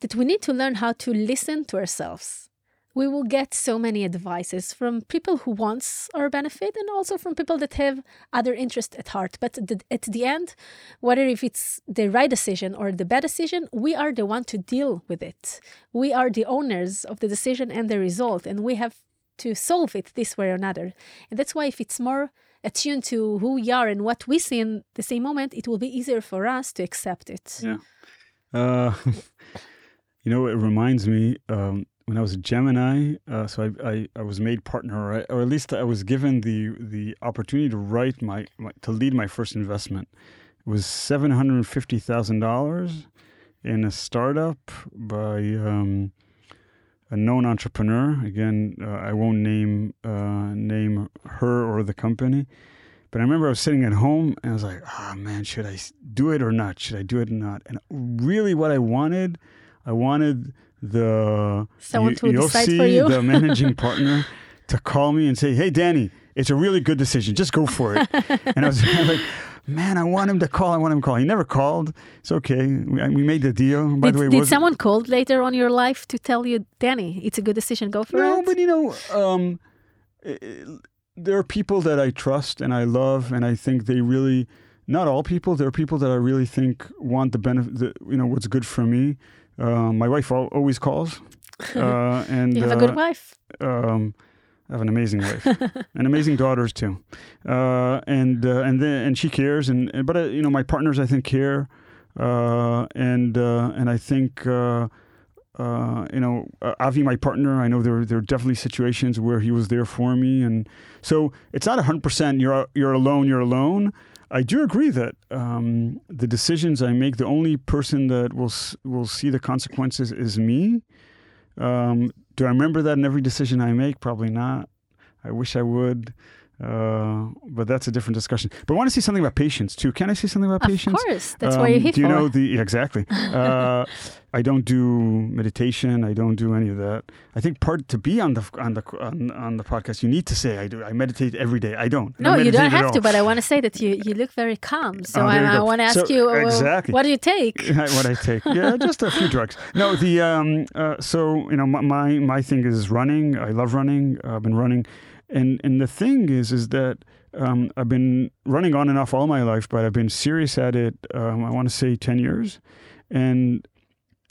that we need to learn how to listen to ourselves we will get so many advices from people who wants our benefit and also from people that have other interests at heart. But at the end whether if it's the right decision or the bad decision we are the one to deal with it. We are the owners of the decision and the result and we have to solve it this way or another. And that's why if it's more attuned to who we are and what we see in the same moment it will be easier for us to accept it. Yeah. Uh, you know it reminds me um, when I was a Gemini, uh, so I, I, I, was made partner, or, at least I was given the the opportunity to write my, my to lead my first investment. It was seven hundred fifty thousand dollars in a startup by um, a known entrepreneur. Again, uh, I won't name uh, name her or the company, but I remember I was sitting at home and I was like, "Oh man, should I do it or not? Should I do it or not?" And really, what I wanted, I wanted the someone to decide for you, the managing partner, to call me and say, "Hey, Danny, it's a really good decision. Just go for it." and I was like man, I want him to call. I want him to call. He never called. It's okay. We, we made the deal. By did, the way, did someone call later on your life to tell you, Danny, it's a good decision. Go for no, it. No, but you know, um, it, there are people that I trust and I love, and I think they really. Not all people. There are people that I really think want the benefit. The, you know what's good for me. Uh, my wife always calls, uh, and you have a good uh, wife. Um, I have an amazing wife and amazing daughters too, uh, and uh, and then and she cares and, and but uh, you know my partners I think care, uh, and uh, and I think uh, you know Avi my partner I know there there are definitely situations where he was there for me and so it's not hundred percent you're you're alone you're alone. I do agree that um, the decisions I make, the only person that will will see the consequences is me. Um, do I remember that in every decision I make? Probably not. I wish I would. Uh, but that's a different discussion. But I want to say something about patience too. Can I say something about of patience? Of course, that's um, what you're here Do you for. know the exactly? Uh, I don't do meditation. I don't do any of that. I think part to be on the on the on, on the podcast, you need to say I do. I meditate every day. I don't. No, I you don't have to. But I want to say that you you look very calm. So oh, I, I want to ask so, you, exactly. what do you take? what I take? Yeah, just a few drugs. No, the um. Uh, so you know, my, my my thing is running. I love running. I've been running, and and the thing is, is that um, I've been running on and off all my life, but I've been serious at it. Um, I want to say ten years, and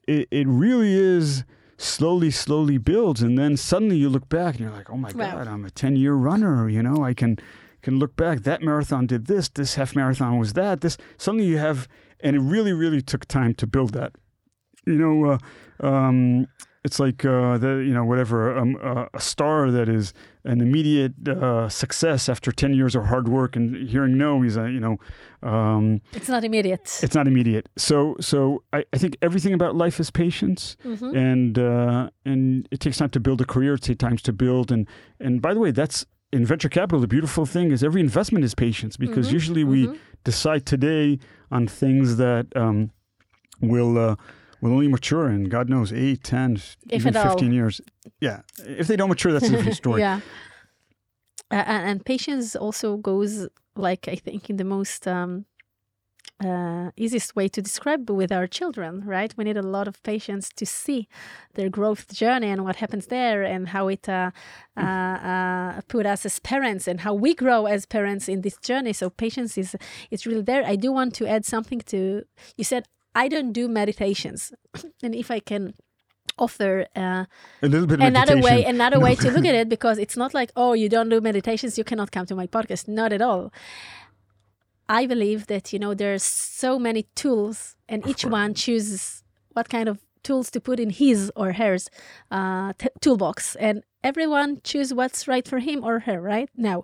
it it really is slowly, slowly builds, and then suddenly you look back and you're like, oh my wow. god, I'm a ten year runner. You know, I can can look back. That marathon did this. This half marathon was that. This suddenly you have, and it really, really took time to build that. You know, uh, um, it's like uh, the you know whatever um, uh, a star that is an immediate uh, success after ten years of hard work and hearing no, he's a you know. Um, it's not immediate. It's not immediate. So so I, I think everything about life is patience, mm-hmm. and uh, and it takes time to build a career. It takes time to build and and by the way, that's in venture capital. The beautiful thing is every investment is patience because mm-hmm. usually we mm-hmm. decide today on things that um, will uh, will only mature in God knows 8, 10, if even 15 all. years. Yeah. If they don't mature, that's a different story. yeah. Uh, and patience also goes, like, I think, in the most um, uh, easiest way to describe with our children, right? We need a lot of patience to see their growth journey and what happens there and how it uh, uh, uh, put us as parents and how we grow as parents in this journey. So patience is is really there. I do want to add something to you said I don't do meditations, and if I can offer uh, a little bit another meditation. way another no. way to look at it because it's not like oh you don't do meditations you cannot come to my podcast not at all i believe that you know there's so many tools and Of each course. one chooses what kind of tools to put in his or her uh, t- toolbox and everyone choose what's right for him or her right now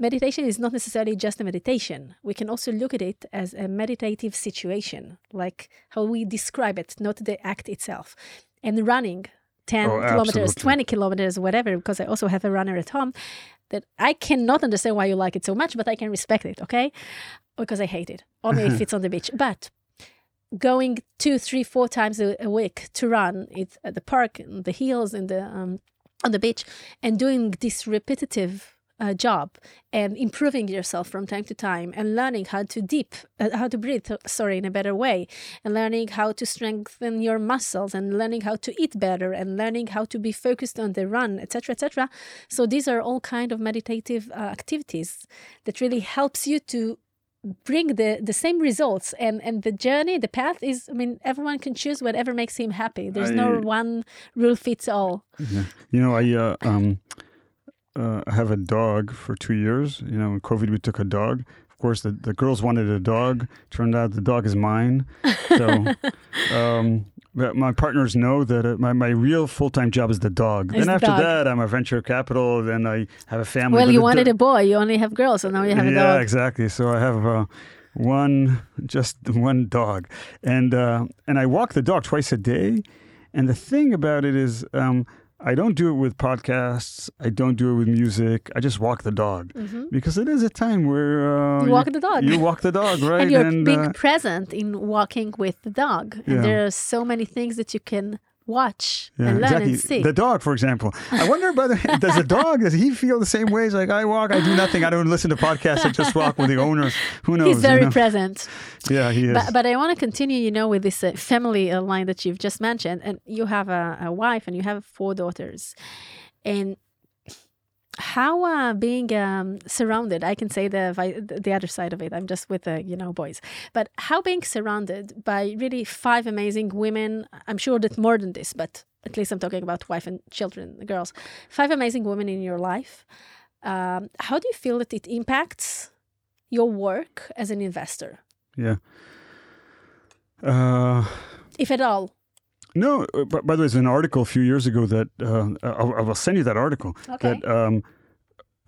meditation is not necessarily just a meditation. We can also look at it as a meditative situation, like how we describe it, not the act itself. And running 10 Oh, kilometers, absolutely. 20 kilometers, whatever, because I also have a runner at home that I cannot understand why you like it so much, but I can respect it, okay? Because I hate it, only if it's on the beach. But going two, three, four times a, a week to run it at the park, in the hills, in the um, on the beach, and doing this repetitive uh, job and improving yourself from time to time and learning how to deep uh, how to breathe sorry in a better way and learning how to strengthen your muscles and learning how to eat better and learning how to be focused on the run etc etc so these are all kind of meditative uh, activities that really helps you to bring the the same results and and the journey the path is i mean everyone can choose whatever makes him happy. There's no one rule fits all. Yeah. You know, I uh, um, uh, I have a dog for two years. You know, in COVID, we took a dog. Of course, the, the girls wanted a dog. Turned out the dog is mine. So, um, but my partners know that uh, my, my real full time job is the dog. Is then the after dog. that, I'm a venture capital. Then I have a family. well you wanted do- a boy you only have girls so now you have a dog. yeah, exactly. So I have uh, one, just one dog, and uh, and I walk the dog twice a day, And the thing about it is, um, I don't do it with podcasts. I don't do it with music. I just walk the dog mm-hmm. because it is a time where uh, you walk the dog. You walk the dog, right? and you're and, being uh, present in walking with the dog. And yeah. there are so many things that you can watch yeah, and learn exactly. and see. The dog, for example. I wonder whether does the dog does he feel the same ways like I walk? I do nothing. I don't listen to podcasts. I just walk with the owner. Who knows? He's very you know? present. Yeah, he is. But, but I want to continue, you know, with this uh, family uh, line that you've just mentioned, and you have a, a wife and you have four daughters, and how uh, being um, surrounded i can say the the other side of it. I'm just with the you know boys. But how being surrounded by really five amazing women i'm sure that more than this but at least i'm talking about wife and children girls five amazing women in your life um, how do you feel that it impacts your work as an investor? Yeah. Uh, if at all no, uh, but by the way, there's an article a few years ago that uh, I'll, I'll, send you that article. Okay. That um,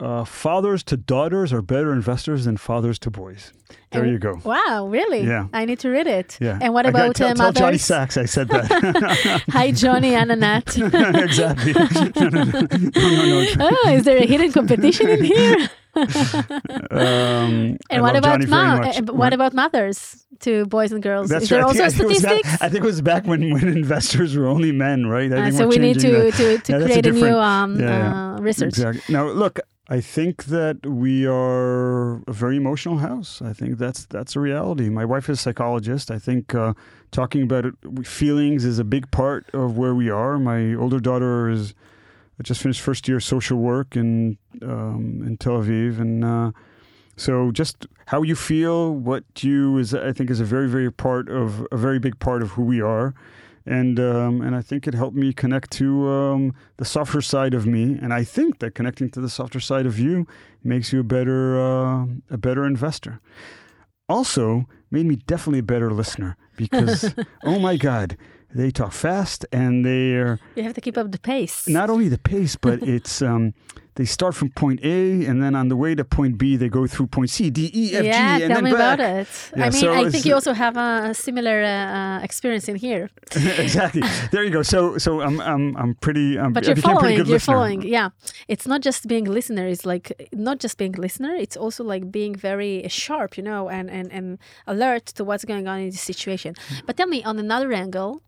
uh, fathers to daughters are better investors than fathers to boys. There and, you go. Wow, really? Yeah. I need to read it. Yeah. And what about tell, uh, tell Johnny Sachs I said that. Hi, Johnny and Annette. exactly. no, no, no, no, Oh, is there a hidden competition in here? um, and what about ma- uh, what about mothers to boys and girls? That's Is there right. also I statistics? That, I think it was back when, when investors were only men, right? Uh, so we need to, to, to yeah, create a, a, new um, yeah, uh, research. Exactly. Now, look, I think that we are a very emotional house. I think that's that's a reality. My wife is a psychologist. I think uh, talking about it, feelings is a big part of where we are. My older daughter is I just finished first year social work in um, in Tel Aviv, and uh, so just how you feel, what you is, I think, is a very very part of a very big part of who we are and um, and I think it helped me connect to um, the softer side of me. And I think that connecting to the softer side of you makes you a better uh, a better investor. Also, made me definitely a better listener because oh my god, they talk fast and they're you have to keep up the pace. Not only the pace, but it's um, they start from point A, and then on the way to point B, they go through point C, D, E, F, yeah, G, and then me back. about it. Yeah, I mean, so I think you also have a similar uh, experience in here. exactly. There you go. So, so I'm, I'm, I'm pretty. I'm, but you're following. You're listener. following. Yeah, it's not just being a listener. It's like not just being a listener. It's also like being very sharp, you know, and and and alert to what's going on in the situation. Mm. But tell me, on another angle,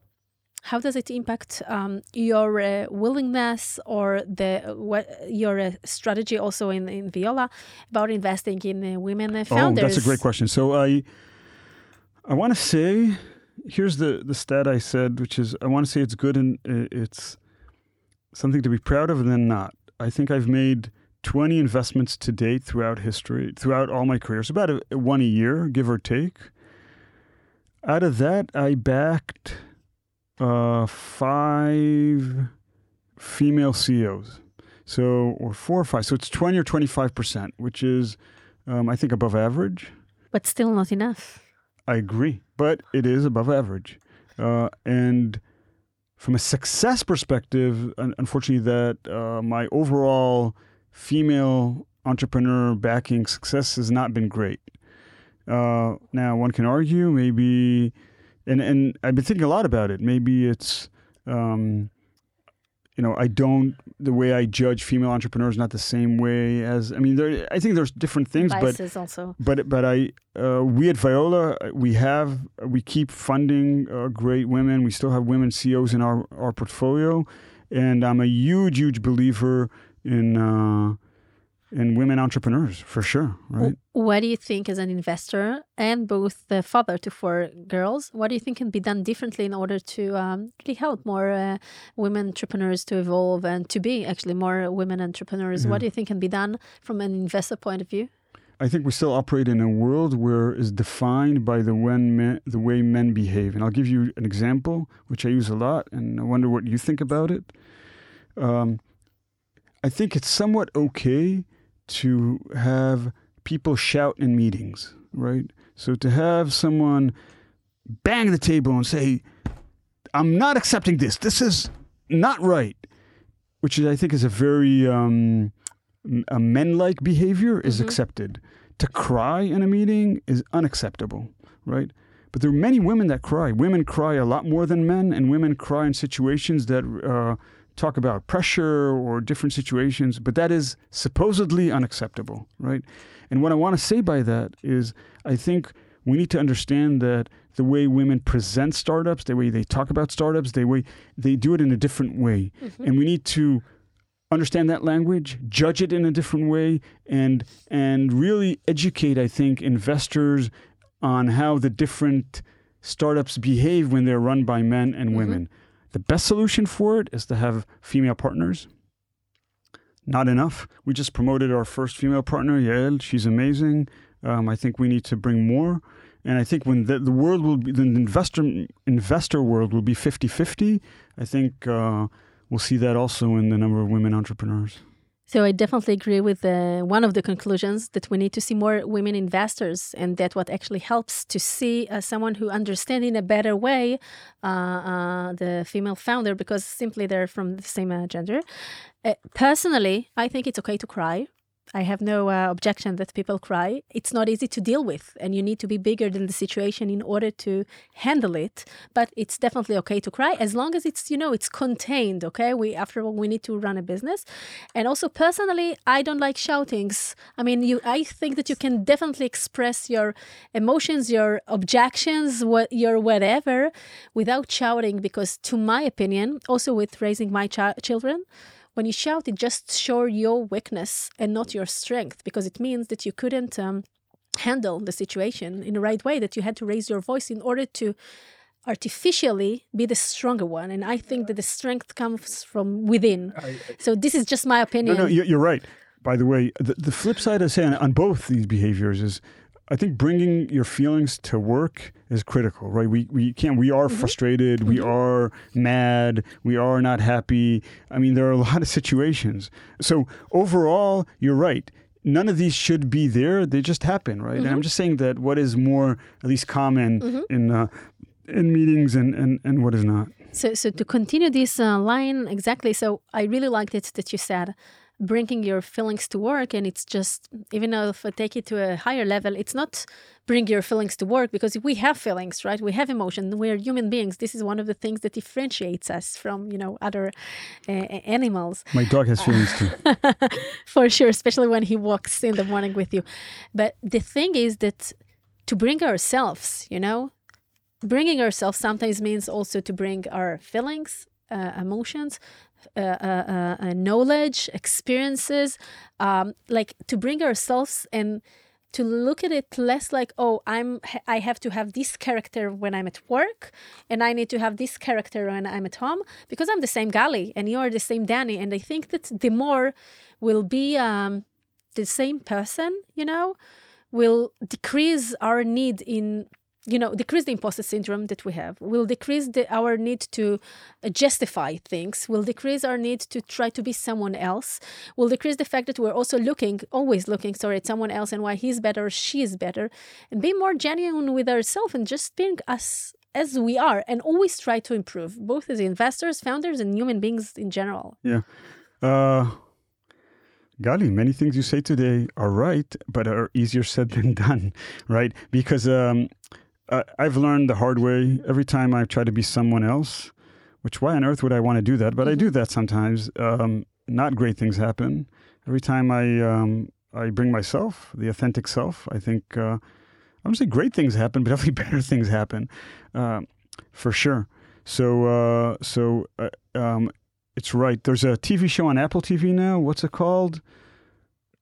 how does it impact um, your uh, willingness or the what your uh, strategy also in, in Viola about investing in uh, women founders? Oh, that's a great question. So I I want to say here's the the stat I said, which is I want to say it's good and it's something to be proud of, and then not. I think I've made 20 investments to date throughout history, throughout all my careers, about a, one a year, give or take. Out of that, I backed uh, five female CEOs. So, or four or five. So it's 20 or 25%, which is, um, I think, above average. But still not enough. I agree. But it is above average. Uh, and from a success perspective, unfortunately, that uh, my overall female entrepreneur backing success has not been great. Uh, now, one can argue maybe and and I've been thinking a lot about it. Maybe it's um, you know I don't the way I judge female entrepreneurs not the same way as I mean there I think there's different things Biases but also. but but I uh, we at Viola we have we keep funding uh, great women. We still have women CEOs in our our portfolio. And I'm a huge huge believer in uh, in women entrepreneurs for sure right what do you think as an investor and both the father to four girls what do you think can be done differently in order to um, really help more uh, women entrepreneurs to evolve and to be actually more women entrepreneurs yeah. what do you think can be done from an investor point of view I think we still operate in a world where is defined by the when men, the way men behave, and I'll give you an example which I use a lot, and I wonder what you think about it. Um, I think it's somewhat okay to have people shout in meetings, right? So to have someone bang the table and say, I'm not accepting this, this is not right, which I think is a very um, a men-like behavior is mm-hmm. accepted. To cry in a meeting is unacceptable, right? But there are many women that cry. Women cry a lot more than men, and women cry in situations that uh, talk about pressure or different situations. But that is supposedly unacceptable, right? And what I want to say by that is, I think we need to understand that the way women present startups, the way they talk about startups, the way they do it in a different way, mm-hmm. and we need to understand that language, judge it in a different way, and and really educate, I think, investors on how the different startups behave when they're run by men and mm-hmm. women. The best solution for it is to have female partners. Not enough. We just promoted our first female partner, Yael. She's amazing. Um, I think we need to bring more. And I think when the, the world will be, the investor investor world will be 50 50, I think uh, we'll see that also in the number of women entrepreneurs. So I definitely agree with uh, one of the conclusions that we need to see more women investors, and that what actually helps to see uh, someone who understands in a better way uh, uh, the female founder because simply they're from the same uh, gender. Uh, personally, I think it's okay to cry. I have no uh, objection that people cry. It's not easy to deal with, and you need to be bigger than the situation in order to handle it. But it's definitely okay to cry as long as it's you know it's contained. Okay, we after all we need to run a business, and also personally, I don't like shoutings. I mean, you I think that you can definitely express your emotions, your objections, what your whatever, without shouting. Because to my opinion, also with raising my ch- children when you shout, it just shows your weakness and not your strength because it means that you couldn't um, handle the situation in the right way, that you had to raise your voice in order to artificially be the stronger one. And I think that the strength comes from within. I, I, so this is just my opinion. No, no, you're right. By the way, the, the flip side of saying on both these behaviors is I think bringing your feelings to work is critical, right? We we can't. We are mm-hmm. frustrated. Mm-hmm. We are mad. We are not happy. I mean, there are a lot of situations. So overall, you're right. None of these should be there. They just happen, right? Mm-hmm. And I'm mm-hmm. just saying that what is more, at least common mm-hmm. in uh, in meetings and, and and what is not. So so to continue this uh, line exactly. So I really liked it that you said bringing your feelings to work and it's just even though if i take it to a higher level it's not bring your feelings to work because we have feelings right? We have emotion. We're human beings. This is one of the things that differentiates us from you know other uh, animals. My dog has feelings too. For sure especially when he walks in the morning with you. But the thing is that to bring ourselves you know bringing ourselves sometimes means also to bring our feelings uh, emotions uh, uh, uh, knowledge, experiences, um, like to bring ourselves and to look at it less like oh i'm i have to have this character when i'm at work and i need to have this character when i'm at home because i'm the same gali and you are the same danny. And i think that the more will be um, the same person you know will decrease our need in you know decrease the imposter syndrome that we have will decrease the, our need to uh, justify things will decrease our need to try to be someone else will decrease the fact that we're also looking always looking sorry at someone else and why he's better she is better and be more genuine with ourselves and just being us as we are and always try to improve both as investors founders and human beings in general yeah uh Gali, many things you say today are right, but are easier said than done, right? Because um, uh, I've learned the hard way every time I try to be someone else, which why on earth would I want to do that? But mm-hmm. I do that sometimes. Um, not great things happen. Every time I um, I bring myself, the authentic self, I think uh, I would say great things happen, but definitely better things happen, uh, for sure. So uh, so uh, um, it's right. There's a TV show on Apple TV now. What's it called?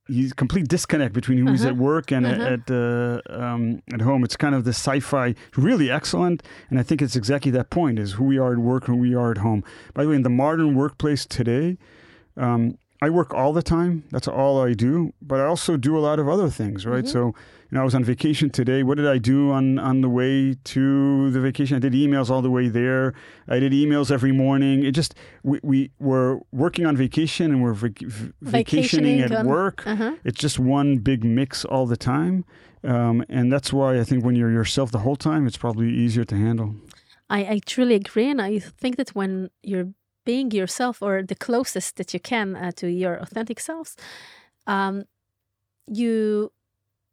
He's complete disconnect between who uh-huh. he's at work and uh-huh. at uh, um, at home. It's kind of the sci-fi, really excellent, and I think it's exactly that point: is who we are at work and who we are at home. By the way, in the modern workplace today, um, I work all the time. That's all I do. But I also do a lot of other things, right? Mm-hmm. So, you know, I was on vacation today. What did I do on on the way to the vacation? I did emails all the way there. I did emails every morning. It just we, we were working on vacation and we're vac- vacationing, vacationing, at work. Uh-huh. It's just one big mix all the time, um, and that's why I think when you're yourself the whole time, it's probably easier to handle. I, I truly agree, and I think that when you're being yourself or the closest that you can uh, to your authentic selves, um, you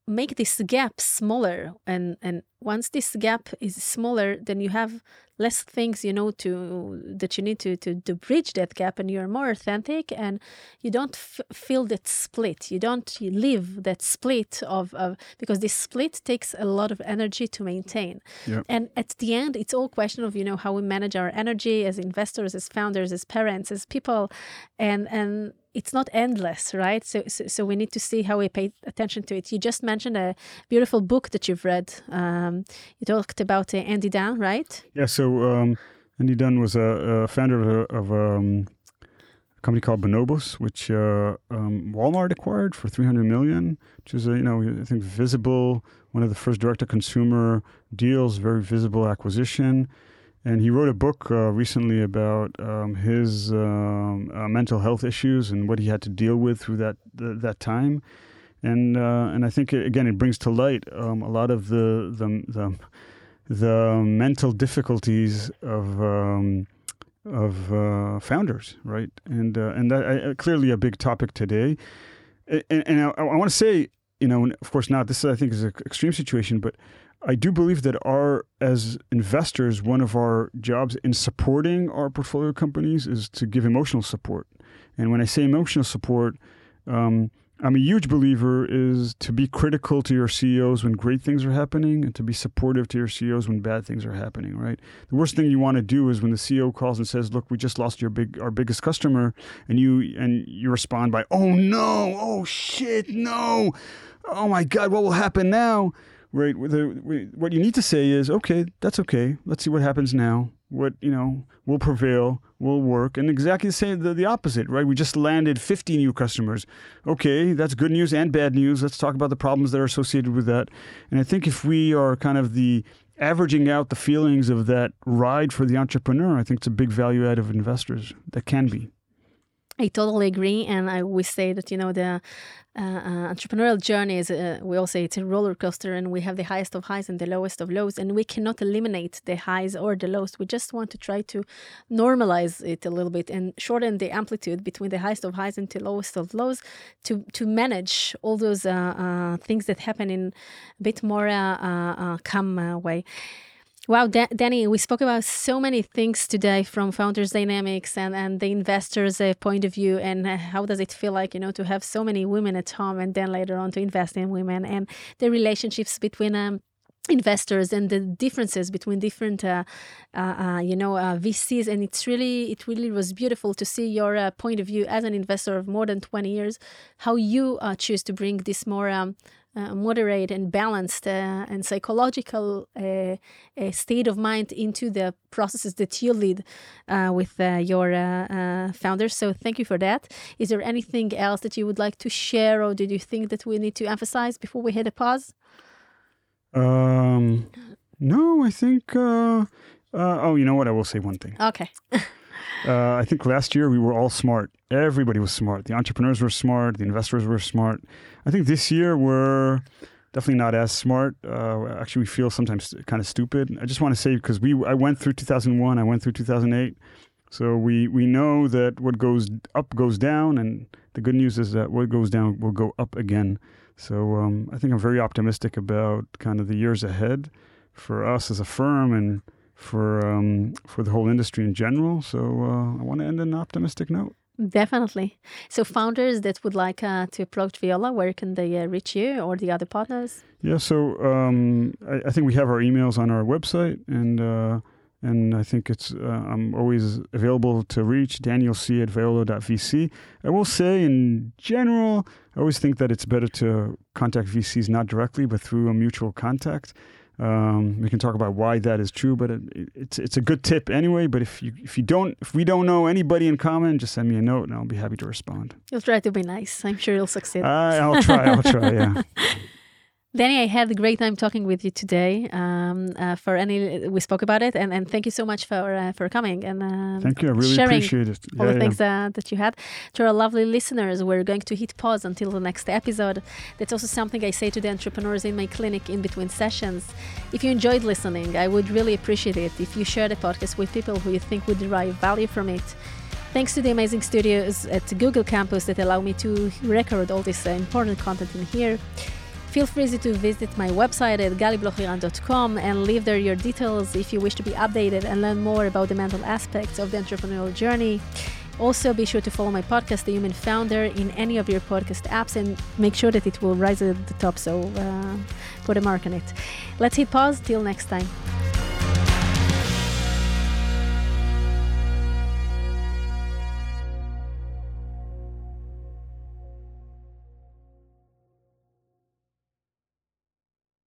make this gap smaller and and once this gap is smaller then you have less things you know to that you need to to, to bridge that gap and you're more authentic and you don't f- feel that split. You don't live that split of, of because this split takes a lot of energy to maintain. And at the end it's all question of you know how we manage our energy as investors as founders as parents as people. And and it's not endless, right? So, so, so, we need to see how we pay attention to it. You just mentioned a beautiful book that you've read. Um, you talked about uh, Andy Dunn, right? Yeah. So um, Andy Dunn was a, a founder of, a, of um, a, company called Bonobos, which uh, um, Walmart acquired for 300 million, which is a, you know I think visible one of the first direct to consumer deals, very visible acquisition and he wrote a book uh, recently about um, his um, uh, mental health issues and what he had to deal with through that th- that time, and uh, and I think again it brings to light um, a lot of the the the, the mental difficulties of um, of uh, founders, right? And uh, and that clearly a big topic today, and, and I, I want to say, you know, of course, not this I think is an extreme situation, but I do believe that our, as investors, one of our jobs in supporting our portfolio companies is to give emotional support. And when I say emotional support, um, I'm a huge believer is to be critical to your CEOs when great things are happening and to be supportive to your CEOs when bad things are happening, right? The worst thing you want to do is when the CEO calls and says, "Look, we just lost your big our biggest customer," and you and you respond by, "Oh no, oh shit, no. Oh my god, what will happen now?" Right? What you need to say is, okay, that's okay. Let's see what happens now. What you know will prevail, will work, and exactly the same the, the opposite, right? We just landed 50 new customers. Okay, that's good news and bad news. Let's talk about the problems that are associated with that. And I think if we are kind of the averaging out the feelings of that ride for the entrepreneur, I think it's a big value add of investors. That can be. I totally agree, and I always say that you know the uh, uh, entrepreneurial journey is uh, we all say it's a roller coaster, and we have the highest of highs and the lowest of lows, and we cannot eliminate the highs or the lows. We just want to try to normalize it a little bit and shorten the amplitude between the highest of highs and the lowest of lows to to manage all those uh, uh, things that happen in a bit more uh, calm way. Wow, da- Danny, we spoke about so many things today from Founders Dynamics and, and the investors' uh, point of view, and uh, how does it feel like, you know, to have so many women at home and then later on to invest in women and the relationships between um, investors and the differences between different uh, uh, uh, you know uh, VCs and it's really it really was beautiful to see your uh, point of view as an investor of more than 20 years how you uh, choose to bring this more um, moderate and balanced uh, and psychological uh, state of mind into the processes that you lead uh, with uh, your uh, founders. So thank you for that. Is there anything else that you would like to share, or did you think that we need to emphasize before we hit a pause? Um, no, I think. oh, you know what? I will say one thing. Okay. Uh, I think last year we were all smart. Everybody was smart. The entrepreneurs were smart. The investors were smart. I think this year we're definitely not as smart. Uh, actually, we feel sometimes kind of stupid. I just want to say because we I went through 2001, I went through 2008, so we we know that what goes up goes down, and the good news is that what goes down will go up again. So um, I think I'm very optimistic about kind of the years ahead for us as a firm and for um, for the whole industry in general. So uh, I want to end on an optimistic note. Definitely. So founders that would like uh, to approach Viola, where can they uh, reach you or the other partners? Yeah, so um, I, I, think we have our emails on our website, and uh, and I think it's uh, I'm always available to reach Daniel C at viola.vc. I will say, in general, I always think that it's better to contact VCs not directly, but through a mutual contact. Um, we can talk about why that is true, but it, it's it's a good tip anyway. But if you if you don't if we don't know anybody in common, just send me a note and I'll be happy to respond. You'll try to be nice. I'm sure you'll succeed. I'll try. I'll try. Yeah. Danny, I had a great time talking with you today. Um, uh, for any, we spoke about it, and, and thank you so much for uh, for coming and uh, thank you. I really sharing appreciate it. all the yeah. things uh, that you had. To our lovely listeners, we're going to hit pause until the next episode. That's also something I say to the entrepreneurs in my clinic in between sessions. If you enjoyed listening, I would really appreciate it if you share the podcast with people who you think would derive value from it. Thanks to the amazing studios at Google Campus that allow me to record all this uh, important content in here. Feel free to visit my website at galiblochliran.com and leave there your details if you wish to be updated and learn more about the mental aspects of the entrepreneurial journey. Also, be sure to follow my podcast, The Human Founder, in any of your podcast apps and make sure that it will rise at the top. So uh, put a mark on it. Let's hit pause. Till next time.